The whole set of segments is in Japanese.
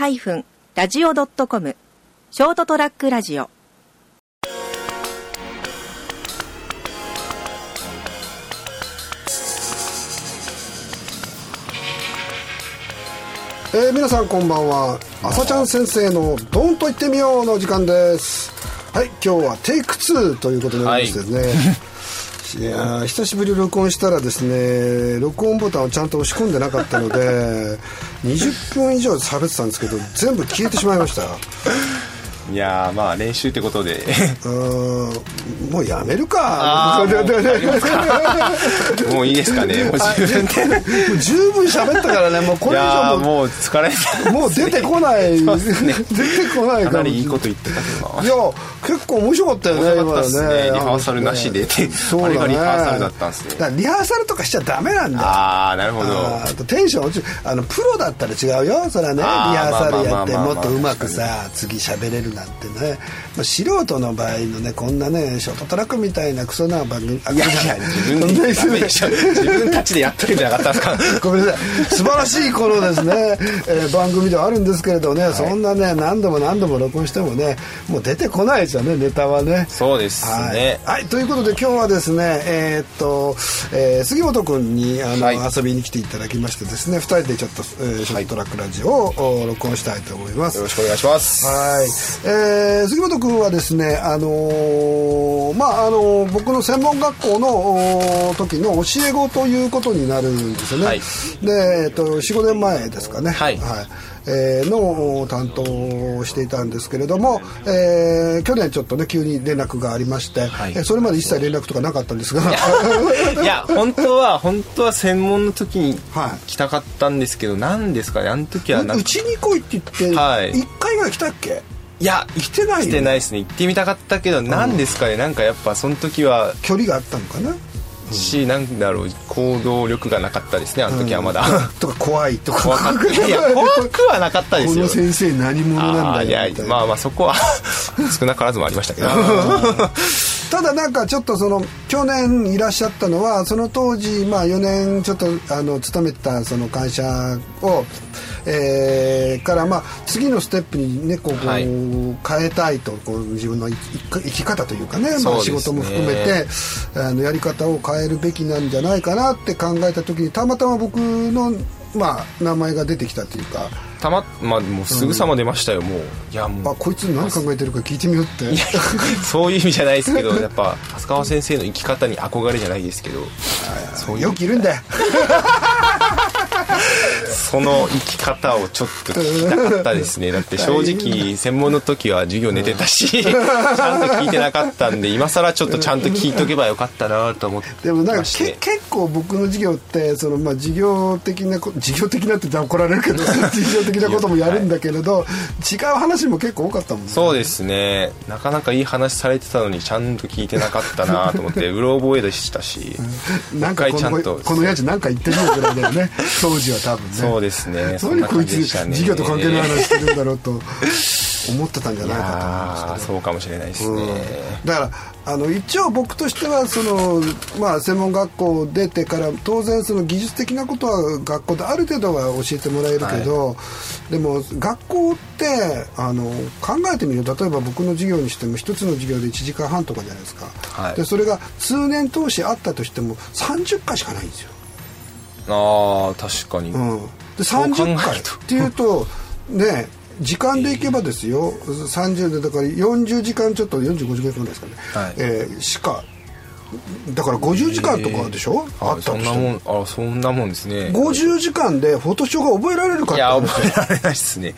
ST-radio.com ショートトラックラジオ。えー、皆さんこんばんは。朝ちゃん先生の「ドンと言ってみよう」の時間です。はい今日はテイク2ということになりましてね、い、久しぶり録音したらですね録音ボタンをちゃんと押し込んでなかったので20分以上喋ってたんですけど全部消えてしまいましたいやまあ練習ってことで。うん。もうやめるか。もういいですかね。もう十分十分喋ったからね。もうこいれ以上もう疲れたもう出てこない、ね 出てこないかかもなりいいこと言ってたけどないや結構面白かったよね今のリハーサルなしで。ね。あれがリハーサルだったんすね。リハーサルとかしちゃダメなんだよ。ああなるほど。テンション落ちるあのプロだったら違うよ。それはねリハーサルやってもっとうまくさ次喋れるなんてね、まあ、素人の場合のねこんなねショートトラックみたいなクソな番組あい。やいや自分で自分たちでやってるんじゃなかったんですか？ごめんなさい。素晴らしいこのですね、えー番組ではあるんですけれどね、そんなね何度も何度も録音してもねもう出てこないですよねネタはね。そうですね。はい、はいということで今日はですねえーっと、えー杉本君にあの、はい。遊びに来ていただきましてですね2人でちょっと、えーショートトラックラジオを、お録音したいと思います。よろしくお願いします。はい、えー杉本君はですね、あのーまああのー僕の専門学校のお時の教え子ということになるんですよね。はい。で、えっと45年前ですかね。はい。えーのお担当をしていたんですけれども、えー去年ちょっとね急に連絡がありまして、はい。えーそれまで一切連絡とかなかったんですが。いや本当は本当は専門の時にはい。来たかったんですけど何ですかね？あの時はうちに来いって言って、はい。1回ぐらい来たっけ？いや来てないよ。来てないですね。行ってみたかったけど何ですかね。なんかやっぱその時は距離があったのかな？しなんだろう。行動力がなかったですねあの時はまだ、とか怖いとか。怖かった。いや 怖くはなかったですよ。この先生何者なんだよみたいな。まあまあそこは 少なからずもありましたけど。ただなんかちょっとその去年いらっしゃったのはその当時まあ4年ちょっとあの勤めてたその会社を、えーからまあ次のステップにねこう変えたいとこう自分の生き方というかねまあ、仕事も含めてあのやり方を変えるべきなんじゃないかなって考えた時にたまたま僕のまあ名前が出てきたというか。たままあもうすぐさま出ましたよもう。いやもう。あこいつ何考えてるか聞いてみようって。そういう意味じゃないですけどやっぱ蓮川先生の生き方に憧れじゃないですけど。そう。よくいるんだよ その生き方をちょっと聞きたかったですね。だって正直専門の時は授業寝てたし ちゃんと聞いてなかったんで今更ちょっとちゃんと聞いとけばよかったなと思ってでもなんか結構僕の授業ってそのまあ授業的なこ 授業的なって言ったら怒られるけど授業的なこともやるんだけれど、違う話も結構多かったもんね。そうですね。なかなかいい話されてたのにちゃんと聞いてなかったなと思ってうろ覚えでしたし。なんかこのちゃんと。このやつなんか言ってるよぐらいだよね。当時は多分ねそうですね。何こいつ感じでしたね授業と関係ない話してるんだろうと思ってたんじゃいないかと思いやますそうかもしれないですね、だからあの一応僕としてはその、まあ、専門学校出てから当然その技術的なことは学校である程度は教えてもらえるけど、でも学校ってあの考えてみる。と例えば僕の授業にしても一つの授業で1時間半とかじゃないですか、はい。でそれが通年通しあったとしても30回しかないんですよ。ああ確かに、うん、でそう考え30ると。回っていうとね時間でいけばですよ。30でだから40時間ちょっと45時間くらいですかね、はい。えーしか。だから50時間とかでしょ、ああったとしてそんなももんあそんなもんですね。50時間でフォトショーが覚えられるかいやって。話覚えられないですね。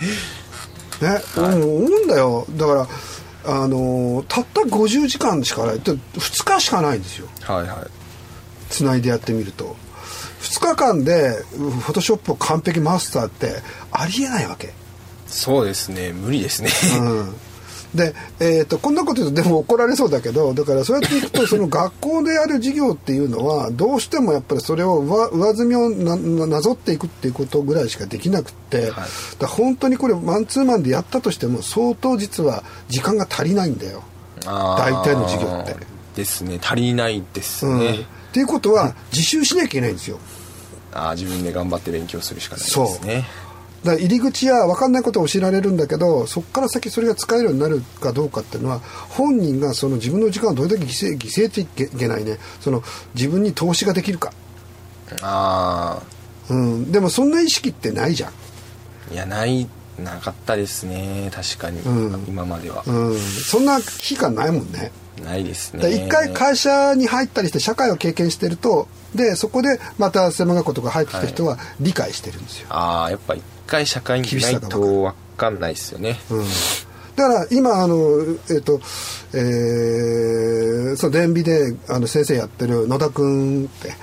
ね、もう思うんだよ。だからあのーたった50時間しかない。って2日しかないんですよ。はいはい。つないでやってみると2日間でフォトショップを完璧マスターってありえないわけ。そうですね。無理ですね、うん。で、えー、とこんなこと言うとでも怒られそうだけどだからそうやっていくと その学校でやる授業っていうのはどうしてもやっぱりそれを上上積みをなななぞっていくっていうことぐらいしかできなくって、だから本当にこれマンツーマンでやったとしても相当実は時間が足りないんだよ。大体の授業って。ですね。足りないですうん、っね、ていうことは自習しなきゃいけないんですよ。あー自分で頑張って勉強するしかないですね。だ入り口や分かんないことを教えられるんだけどそこから先それが使えるようになるかどうかっていうのは本人がその自分の時間をどれだけ犠牲犠牲っていけないね。その自分に投資ができるか、あうん、でもそんな意識ってないじゃん、あいやないなかったですね。確かに、うん。今までは、うん、そんな危機感ないもんねないですね。一回会社に入ったりして社会を経験してるとでそこでまた専門学校とか入ってきた人は理解してるんですよ、ああやっぱ一回社会にいないと分かんないですよね。うん、だから今あのえっ、とえー、そう電美であの先生やってる野田君って。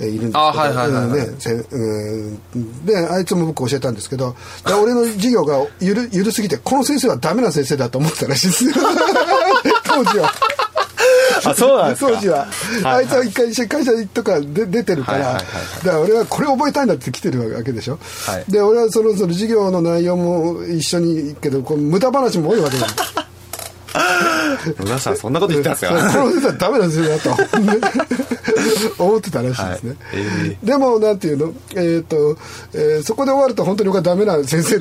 えーいるんですけど。あはいはいはいはい。うんねうん。であいつも僕教えたんですけどで俺の授業がゆるゆるすぎてこの先生はダメな先生だと思ったらしいですよ。当時はあそうなんですか。当時は、あいつは一回会社とかで出てるから、だから俺はこれ覚えたいんだって来てるわけでしょ、はい。で俺はそのその授業の内容も一緒にけどこう無駄話も多いわけです 野田さんそんなこと言ってたんですこかの先生はダメなんですよと。思ってたらしいですね、はい。えでもなんていうの？えっ、と、えーそこで終わると本当に僕はダメな先生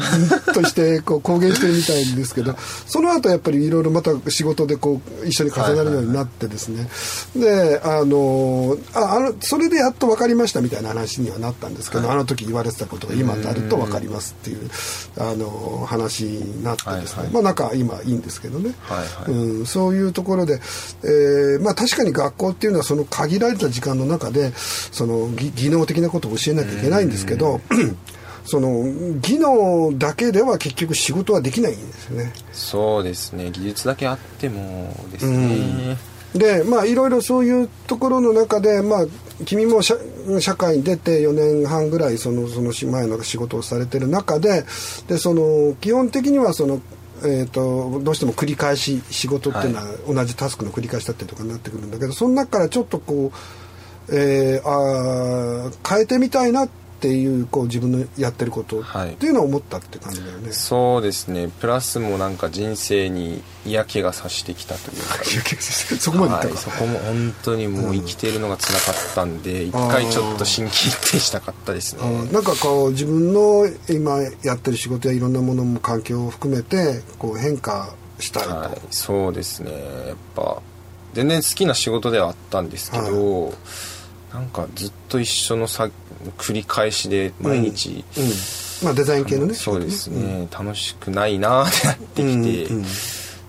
としてこう公言してるみたいんですけどその後やっぱりいろいろまた仕事でこう一緒に重なるようになってですね、であのああのそれでやっと分かりましたみたいな話にはなったんですけど、あの時言われてたことが今になると分かりますっていうあの話になってですね、はいはい。まあ仲今いいんですけどね、はいはい。うん、そういうところで、えーまあ、確かに学校っていうのはその限られた時間の中でその技技能的なことを教えなきゃいけないんですけど その技能だけでは結局仕事はできないんですよね。そうですね。技術だけあってもですね、でまあいろいろそういうところの中で、まあ、君も社社会に出て4年半ぐらいそのその前の仕事をされてる中ででその基本的にはその、えー、とどうしても繰り返し仕事っていうのは同じタスクの繰り返しだったりとかになってくるんだけどその中からちょっとこう、えーあー変えてみたいなっていうこう自分のやってることはい。っていうのを思ったって感じだよね。そうですね。プラスもなんか人生に嫌気がさしてきたというか。そこまでいったか、はい、そこも本当にもう生きてるのが辛かったんで、一回ちょっと心機一転したかったですね。うんなんかこう自分の今やってる仕事やいろんなものも環境を含めてこう変化したいと、はい、そうですね。やっぱ全然好きな仕事ではあったんですけど、なんかずっと一緒のさ繰り返しで毎日、うん。まあデザイン系のねそうですね、楽しくないなーってなってきて、うんうん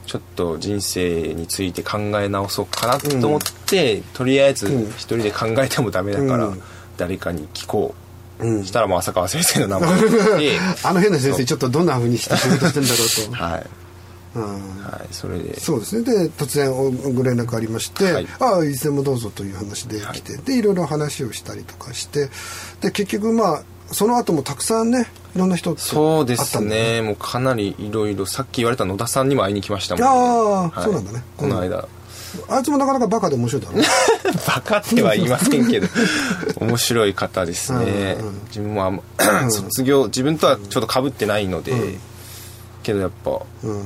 ちょっと人生について考え直そうかなと思って、とりあえずうん。一人で考えてもダメだから、うん。誰かに聞こう、うん。したらもう浅川先生の名前 あの変な先生ちょっとどんな風にして仕事してんだろう はい、と、うんはい、それで。そうですね。で突然おご連絡ありまして、はい。ああいつでもどうぞという話で来て、でいろいろ話をしたりとかしてで結局まあその後もたくさんねいろんな人そうですんだよね。もうかなりいろいろさっき言われた野田さんにも会いに来ましたもんああそうなんだね。この間、あいつもなかなかバカで面白いだろう。ねバカっては言いませんけど面白い方ですね、うんうん。自分もあんま卒業自分とはちょっとかぶってないので、うん。けどやっぱうん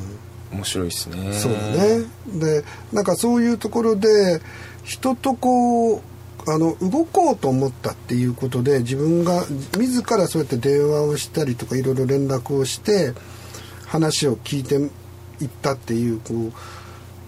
面白いですね。そうだね。でなんかそういうところで人とこうあの動こうと思ったっていうことで自分が自らそうやって電話をしたりとかいろいろ連絡をして話を聞いていったっていうこう、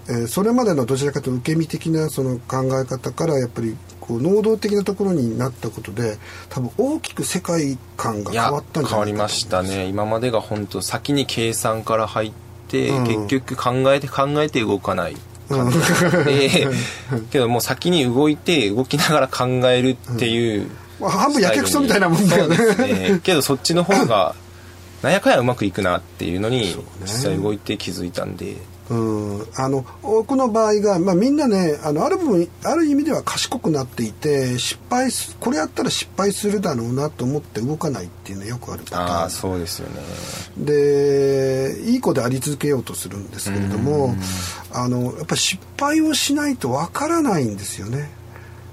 えーそれまでのどちらかというと受け身的なその考え方からやっぱりこう能動的なところになったことで多分大きく世界観が変わったんじゃ変わりないかとましたね。今までが本当先に計算から入って、うん。結局考えて考えて動かない。感じで、けどもう先に動いて動きながら考えるっていう、まあ半分やけくそみたいなもんだよね。ね。けどそっちの方が なんやかんやうまくいくなっていうのに実際動いて気づいたんでうん、あの多くの場合が、まあ、みんなねあのある部分ある意味では賢くなっていて失敗すこれやったら失敗するだろうなと思って動かないっていうのはよくあるパタああーそうですよね。ンでいい子であり続けようとするんですけれどもあのやっぱり失敗をしないとわからないんですよね。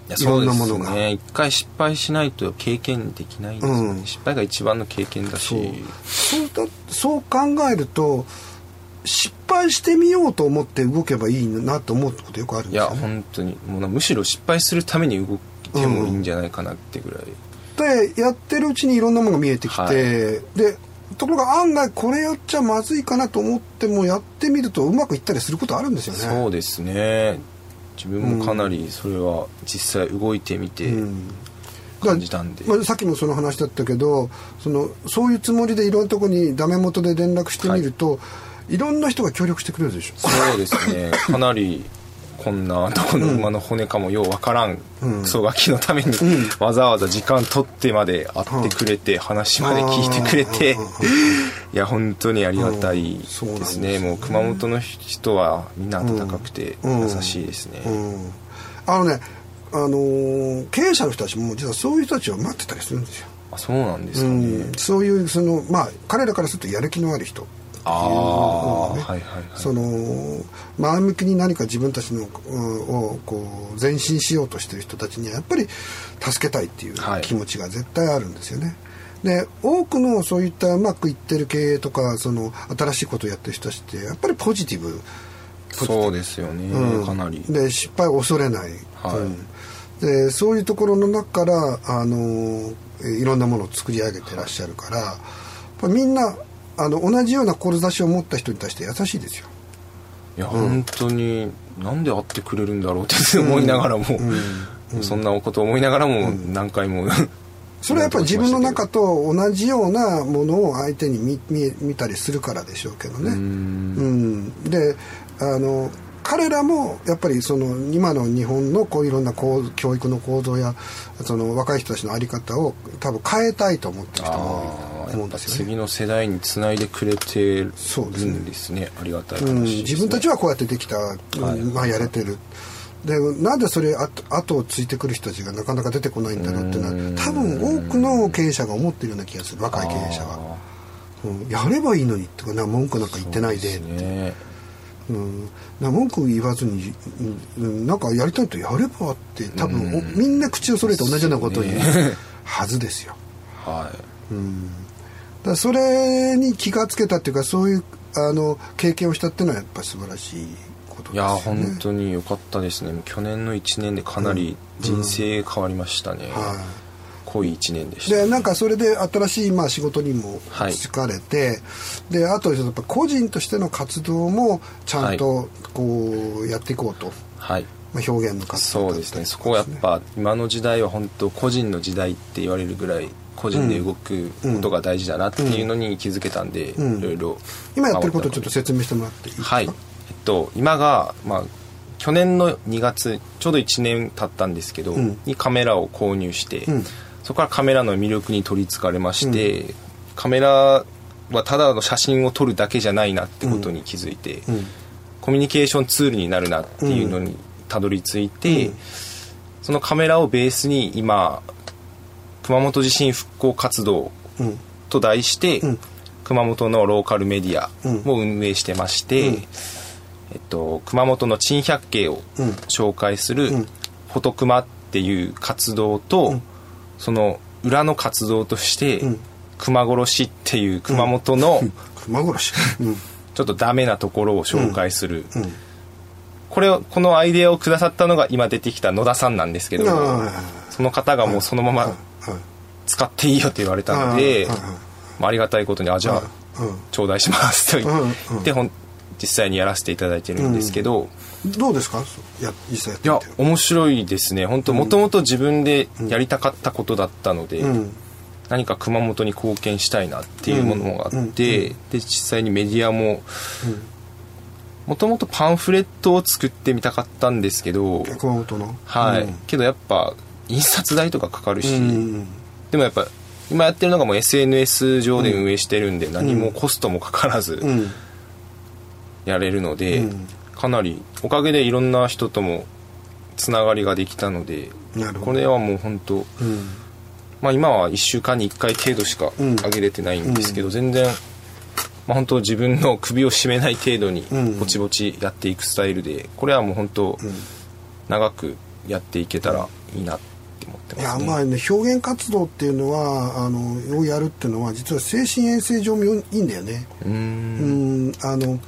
いろんなものが。ね一回失敗しないと経験できないですよね、うん。失敗が一番の経験だそう。しそうだそう考えると失敗してみようと思って動けばいいなと思うことよくあるんいやですよね。本当に。もうなむしろ失敗するために動いてもいいんじゃないかなってぐらい、でやってるうちにいろんなものが見えてきて、はい。でところが案外これやっちゃまずいかなと思ってもやってみるとうまくいったりすることあるんですよね。そうですね。自分もかなりそれは実際動いてみて感じたんで、まあ、さっきもその話だったけどそのそういうつもりでいろんなところにダメ元で連絡してみると、はい、いろんな人が協力してくれるでしょ。そうですね。かなりこんなどこの馬の骨かもようわからん。クソガキのためにわざわざ時間取ってまで会ってくれて話まで聞いてくれて。いや本当にありがたいですね。もう熊本の人はみんな温かくて優しいですね。あのねあのー、経営者の人たちも実はそういう人たちを待ってたりするんですよ。あそうなんですかね、うん、そういうそのまあ彼らからするとやる気のある人ああ、ね、はいはいはい。その前向きに何か自分たちの、うん、をこう前進しようとしてる人たちにはやっぱり助けたいっていう気持ちが絶対あるんですよね、はい、で多くのそういったうまくいってる経営とかその新しいことをやってる人たちってやっぱりポジティブそうですよね、うん、かなり。で失敗を恐れない、はい。うん、でそういうところの中からあのいろんなものを作り上げてらっしゃるから、みんなあの同じような志を持った人に対して優しいですよ。いや、うん、本当になんで会ってくれるんだろうって 思いながらも、うん、そんなこと思いながらも何回も、それはやっぱり自分の中と同じようなものを相手に見見見たりするからでしょうけどね。うん、であの彼らもやっぱりその今の日本のこういろんな教育の構造やその若い人たちの在り方を多分変えたいと思ってる人も多い。と思うんですよ、ね、次の世代につないでくれてるんですね、ね、ありがたい、ねうん、自分たちはこうやってできた、はい、まあ、やれてる。でなんでそれ後をついてくる人たちがなかなか出てこないんだろうっていうのは多分多くの経営者が思ってるような気がする若い経営者は、うん、やればいいのにとかな文句なんか言ってないでって。うん、な文句言わずに、うん、なんかやりたいとやればって多分、うん、みんな口を揃えて同じようなことを言うはずですよ。はい、うん、だそれに気がつけたっていうかそういうあの経験をしたっていうのはやっぱり素晴らしいことです、ね、いや本当に良かったですね。去年の1年でかなり人生変わりましたね。はい。濃い1年でした。でなんかそれで新しいまあ仕事にも就かれて、はい、であとやっぱ個人としての活動もちゃんとこうやっていこうと、はい。まあ、表現の活動、ね、そうですね。そこはやっぱ今の時代は本当個人の時代って言われるぐらい個人で動くことが大事だなっていうのに気づけたんで、いろいろ今やってることをちょっと説明してもらっていいですか？はい。えっと今がまあ去年の2月ちょうど1年経ったんですけど、うん、にカメラを購入して、うん。そこからカメラの魅力に取りつかれまして、うん、カメラはただの写真を撮るだけじゃないなってことに気づいて、うん、コミュニケーションツールになるなっていうのにたどり着いて、うん、そのカメラをベースに今熊本地震復興活動と題して、熊本のローカルメディアを運営してまして、えっと、熊本の珍百景を紹介する「フォトクマ」っていう活動と、その裏の活動として、熊殺しっていう熊本の、熊殺し、ちょっとダメなところを紹介する、これをこのアイデアをくださったのが今出てきた野田さんなんですけどその方がもうそのまま使っていいよって言われたので、まあ、ありがたいことにあじゃあ頂戴しますと言って実際にやらせていただいてるんですけど、どうですか？や実際いや面白いですね。本当もともと自分でやりたかったことだったので、うん、何か熊本に貢献したいなっていうものがあって、で実際にメディアももともとパンフレットを作ってみたかったんですけど熊本の？はい、けどやっぱ印刷代とかかかるし、でもやっぱ今やってるのがもう SNS 上で運営してるんで、何もコストもかからずやれるので、かなりおかげでいろんな人ともつながりができたのでこれはもう本当、うん、まあ今は1週間に1回程度しか上げれてないんですけど、うん、全然、まあ、本当自分の首を絞めない程度にぼちぼちやっていくスタイルでこれはもう本当、長くやっていけたらいいなって思ってます、ね、いやまあね表現活動っていうのはあのをやるっていうのは実は精神衛生上もいいんだよね。うん。あの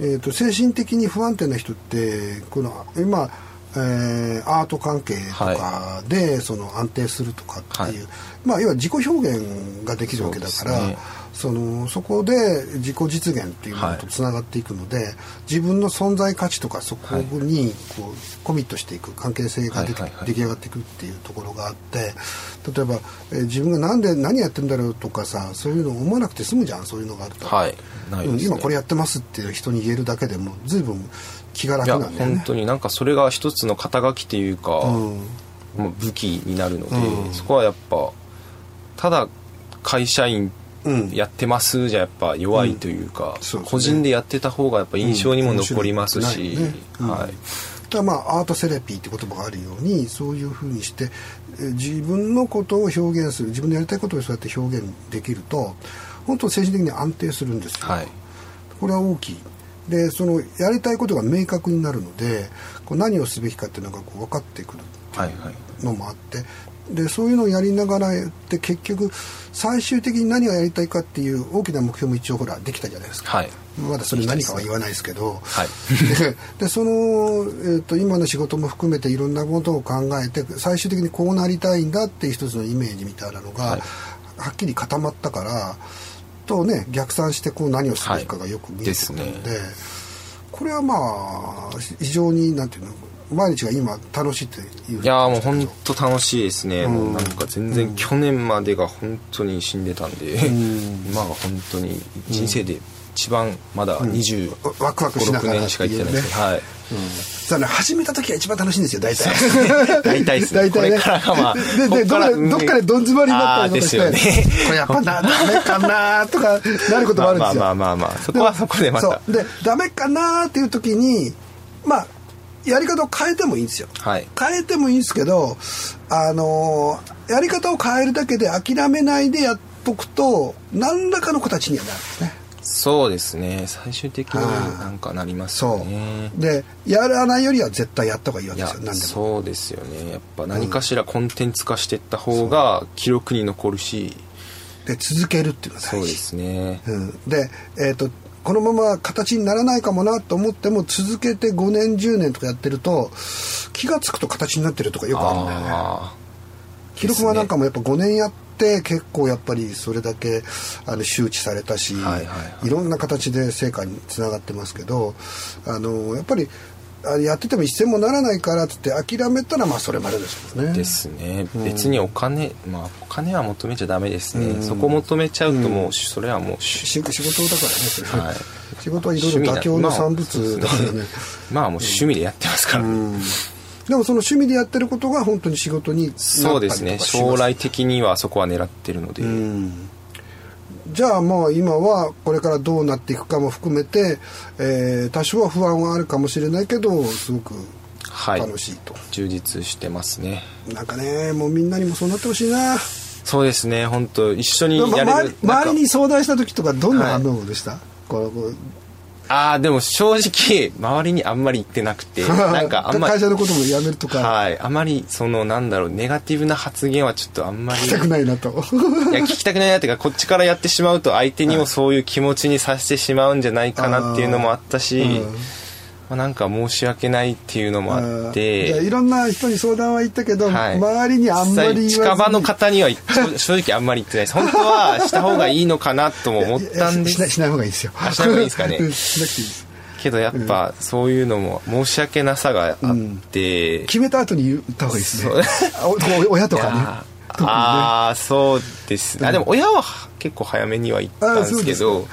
えーと、精神的に不安定な人ってこの今えー、アート関係とかで、その安定するとかっていう、まあ要は自己表現ができるわけだからそ,、ね、そのそこで自己実現っていうものとつながっていくので、自分の存在価値とかそこにこう、コミットしていく関係性ができ、出来上がっていくっていうところがあって例えば、えー、自分が何で何やってんだろうとかさそういうの思わなくて済むじゃんそういうのがあると、はい。ね、今これやってますっていう人に言えるだけでも随分気が楽なんだよね。本当になんかそれが一つの肩書きというか、うん、武器になるので、うん、そこはやっぱただ会社員やってますじゃやっぱ弱いというか、うん。うね、個人でやってた方がやっぱ印象にも残りますし、ね、はい。だまあアートセラピーって言葉があるようにそういうふうにして自分のことを表現する自分のやりたいことをそうやって表現できると本当精神的に安定するんですよ、はい、これは大きい。でそのやりたいことが明確になるのでこう何をすべきかっていうのがこう分かってくるのもあって、はいはい、でそういうのをやりながらって結局最終的に何をやりたいかっていう大きな目標も一応ほらできたじゃないですか、はい、まだそれ何かは言わないですけど、はい、でその、えーと、今の仕事も含めていろんなことを考えて最終的にこうなりたいんだっていう一つのイメージみたいなのが、はい、はっきり固まったからとね逆算してこう何をすべきかがよく見えてくるので、ね、これはまあ非常になんていうの毎日が今楽しいっていういやもう本当楽しいですね、うん、もうなんか全然去年までが本当に死んでたんで、うん、今が本当に人生で一番まだ25、うん、ワクワクしながら年しか行ってないですけど、はい、うん、そうね。始めた時が一番楽しいんですよ大体。大体ですね。大体ね。これからがまあででどっかでどっかでどん詰まりになったりとかして、ね、これやっぱダメかなとかなることもあるんですよ。まあまあまあまあそこはそこでまた。でダメかなっていう時にまあやり方を変えてもいいんですよ、はい、変えてもいいんですけどあのやり方を変えるだけで諦めないでやっとくと何らかの形にはなるんですね。そうですね。最終的になんかなりますよね。でやらないよりは絶対やった方がいいわけですよ何でも。そうですよね。やっぱ何かしらコンテンツ化していった方が記録に残るし、で続けるっていうのが大事。そうですね、うん、でえっ、ー、とこのまま形にならないかもなと思っても続けて5年10年とかやってると気が付くと形になってるとかよくあるんだよね。記録はなんかもやっぱ5年やって結構やっぱりそれだけあの周知されたし、いろんな形で成果につながってますけどあのやっぱりやってても一銭もならないからっつって諦めたらまあそれまでですよね。ですね、うん、別にお金まあお金は求めちゃダメですね、うん、そこ求めちゃうともう、それはもう仕事だからね、は。い、仕事はいろいろ妥協の産物だ。からね。まあもう趣味でやってますから。ね、うん。でもその趣味でやってることが本当に仕事にそうですね。将来的にはそこは狙ってるので、うんじゃあもう今はこれからどうなっていくかも含めて、えー、多少は不安はあるかもしれないけどすごく楽しいと、はい、充実してますね。なんかねもうみんなにもそうなってほしいな。そうですね。本当一緒にやれる。周りに相談した時とかどんな反応でした、はい、このああでも正直周りにあんまり言ってなくて なんかあんまり会社のこともやめるとか。はいあまりそのなんだろうネガティブな発言はちょっとあんまり聞きたくないなと。いや聞きたくないなっていうかこっちからやってしまうと相手にもそういう気持ちにさせてしまうんじゃないかなっていうのもあったし、うんまあ、なんか申し訳ないっていうのもあって。いろんな人に相談は言ったけど、はい、周りにあんまり近場の方には 正直あんまり言ってないです。本当はした方がいいのかなとも思ったんです。しない方がいいですよ。しない方がいいですかね。けどやっぱそういうのも申し訳なさがあって、うん、決めた後に言った方がいいですね。親とかね。ね、ああそうです。ね、うん、でも親は結構早めには言ったんですけど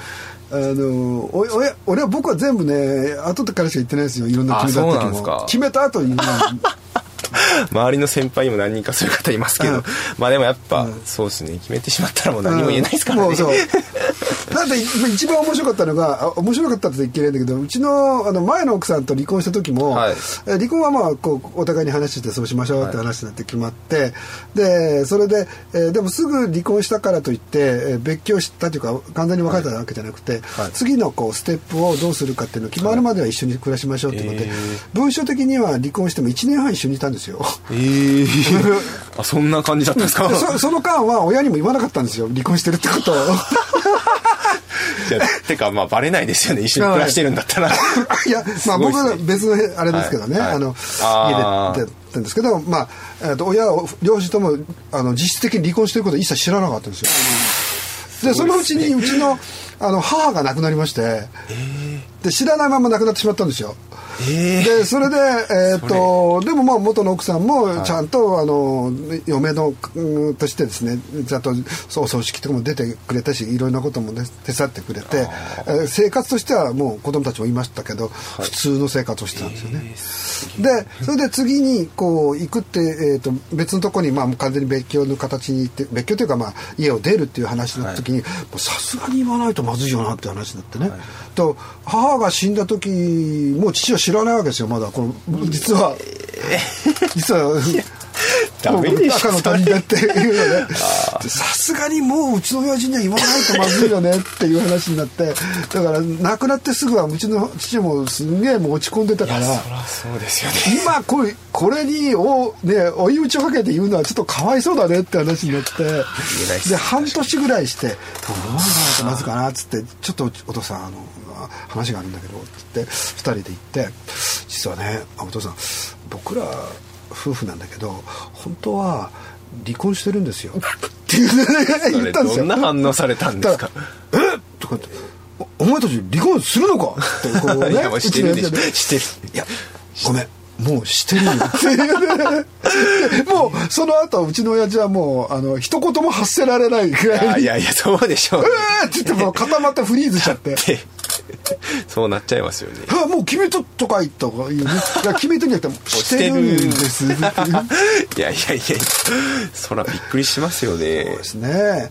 あのお俺俺は僕は全部ね後からしか言ってないですよ。いろんな決めた時も。決めた後に 周りの先輩にも何人かそういう方いますけど、うん、まあでもやっぱ、うん、そうですね。決めてしまったらもう何も言えないですからね、うん、そうだって一番面白かったのが面白かったって言っていけないんだけどうちのあの前の奥さんと離婚した時も、はい、離婚はまあこうお互いに話してそうしましょうって話になって決まって、はい、でそれで、えー、でもすぐ離婚したからといって、えー、別居したというか完全に別れたわけじゃなくて、はい、次のこうステップをどうするかっていうの決まるまでは一緒に暮らしましょうっていうことで、文書的には離婚しても1年半一緒にいたんですよ。えー、あそんな感じだったんですか？そその間は親にも言わなかったんですよ。離婚してるってことをてかまあバレないですよね。一緒に暮らしてるんだったら。い。や、まあ僕は別のあれですけどね、あの家でやってるんですけど、まあ、えーと親は両親ともあの実質的に離婚してることを一切知らなかったんですよ。でそのうちにうちのあの母が亡くなりまして、で知らないまま亡くなってしまったんですよ。えでそれで、えー、とでもまあ元の奥さんもちゃんと、あの嫁のうんとしてですねちゃんとお葬式とかも出てくれたしいろんなことも、ね、手伝ってくれて、えー生活としてはもう子供たちもいましたけど、普通の生活をしてたんですよね。でそれで次にこう行くって、えー、と別のところに、まあ、完全に別居の形に行って別居というか、まあ、家を出るっていう話の時にもうさすがに言わないとまずいよなって話になってね、と母が死んだ時もう父は知らないわけですよまだ。この実は、実はダメでしょ赤の他人だっていうのね。でさすがにもううちの親父には言わないとまずいよねっていう話になって。だから亡くなってすぐはうちの父もすんげえもう落ち込んでたから。そうですよね。今これこれにお、ね、追い打ちをかけて言うのはちょっとかわいそうだねって話になって。で半年ぐらいして「どうなるとまずかな」っつって「ちょっとお父さんあの話があるんだけど」っつって2人で行って「実はねあお父さん僕ら夫婦なんだけど本当は離婚してるんですよ」って言ったんですよ。どんな反応されたんですか？え？とかってお「お前たち離婚するのか?」ってこうね いやもうしてるでしょ。うちの親父してる。いやごめん。もうしてるよ。っていうねもうその後うちの親父はもうあの一言も発せられないぐらい。にいやいやそうでしょうね。えーって言ってもう固まってフリーズしちゃって。で そうなっちゃいますよね。あもう決めとっとかいとかいうねいや決めとんじゃなくてしてるんです。いやいやいやそらびっくりしますよね。そうですね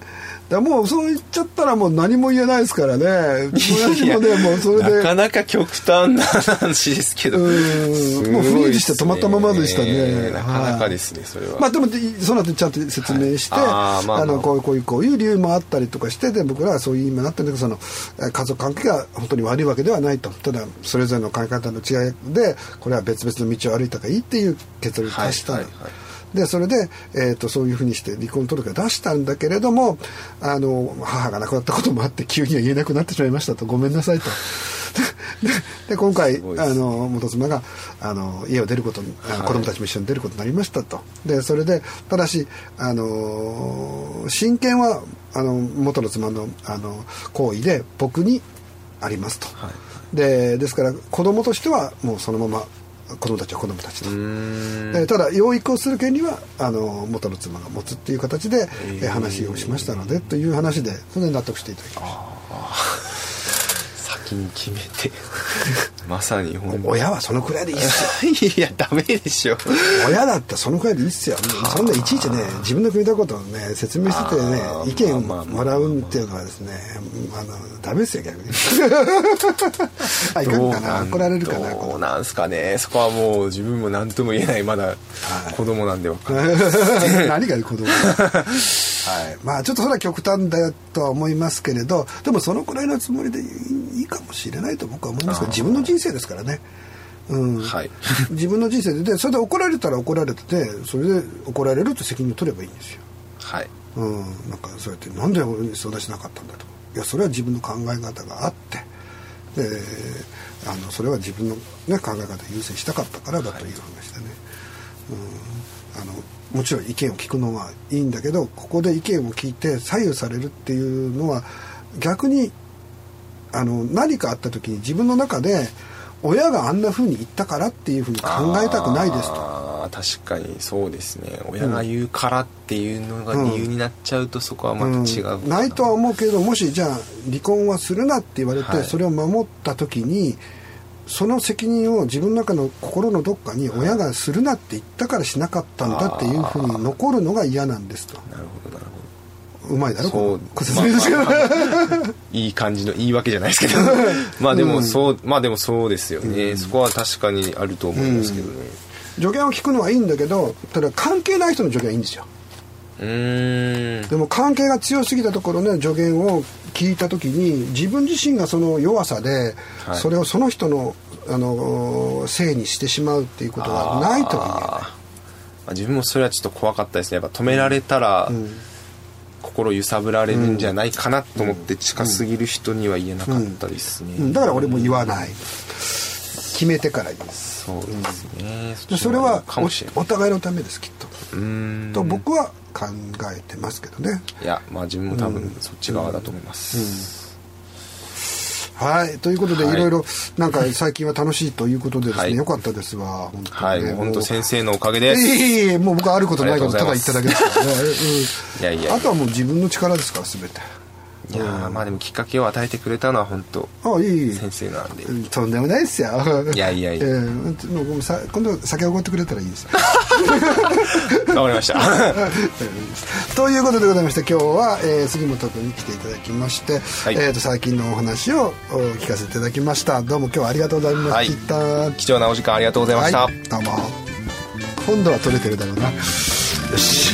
だもうそう言っちゃったらもう何も言えないですからね。もねもうそれで。なかなか極端な話ですけど。もうフリーズして止まったままでしたね。なかなかですねそれは。まあでもその後ちゃんと説明して、はい。あーまあまあ。のこういうこういうこういう理由もあったりとかしてで僕らはそういう意味になってるんだけどそのえ家族関係が本当に悪いわけではないと。ただそれぞれの考え方の違いでこれは別々の道を歩いた方がいいっていう結論に達したの、はいはいはいでそれで、えー、とそういうふうにして離婚届を出したんだけれどもあの母が亡くなったこともあって急には言えなくなってしまいましたと。ごめんなさいと。でで今回あの元妻があの家を出ることに、あの子供たちも一緒に出ることになりましたと。でそれでただしあの親権はあの元の妻のあの行為で僕にありますと、はい。でですから子供としてはもうそのまま子供たちは子供たちと。えーただ養育をする権利はあの元の妻が持つっていう形で、えー話をしましたのでという話でそれで納得していただきました先に決めて。まさに本親はそのくらいでいいっすよ。いやダメでしょ。親だったらそのくらいでいいっすよ。そんないちいちね自分の決めたことをね説明しててね意見をもらうっていうのはですねあのダメですよ逆に。あいかんかな。怒られるかなどうなんすかね。そこはもう自分も何とも言えない。まだ子供なんでわかんない。何が子供だ？はい。まあちょっとそれは極端だよとは思いますけれどでもそのくらいのつもりでいいかもしれないと僕は思いますけど自分の人生ですからね。うん。はい。自分の人生ででそれで怒られたら怒られててそれで怒られると責任を取ればいいんですよ。はい。うん、なんかそうやってなんで俺に相談しなかったんだと。いやそれは自分の考え方があってであのそれは自分の、ね、考え方を優先したかったからだとい。う話でね、うん、あのもちろん意見を聞くのはいいんだけどここで意見を聞いて左右されるっていうのは逆にあの何かあった時に自分の中で親があんな風に言ったからっていう風に考えたくないですと。確かにそうですね。親が言うからっていうのが理由になっちゃうとそこはまた違うかんないとは思うけどもしじゃあ離婚はするなって言われて、はい。それを守った時にその責任を自分の中の心のどっかに親がするなって言ったからしなかったんだっていうふうに残るのが嫌なんですと。なるほどなるほうまいだろそうこご説明ですけど、どいい感じの言い訳じゃないですけど。まあでもそう、まあでもそうですよね、そこは確かにあると思いますけどね。助言を聞くのはいいんだけどただ関係ない人の助言はいいんですよ。うーん。でも関係が強すぎたところね助言を聞いた時に自分自身がその弱さで、はい。それをその人のあのせいにしてしまうっていうことがない時にあー。まあ自分もそれはちょっと怖かったですね。やっぱ止められたら、心揺さぶられるんじゃないかなと思って近すぎる人には言えなかったですね、うん。だから俺も言わない。決めてから言う。そうですね、でそれはおお互いのためですきっと。うん。と僕は考えてますけどね。いやまあ自分も多分そっち側だと思います、はい。ということで、はい。い、ろいろなんか最近は楽しいということでですね、はい。よかったですわ。本当にね。はい。本当も先生のおかげいでいえいえもう僕はあることないことただ言っただけですからね、いやいやうんあとはもう自分の力ですから全ていやーまあでもきっかけを与えてくれたのは本当あいい。先生なんで。うんとんでもないですよ。いやいやいや。ええもうさ今度酒おごってくれたらいいですよ。頑張りました。ということでございまして今日は、えー杉本君に来ていただきまして、はい。えー、と最近のお話をお聞かせていただきました。どうも今日はありがとうございました、はい。貴重なお時間ありがとうございました、はい、どうも。今度は取れてるだろうな。よし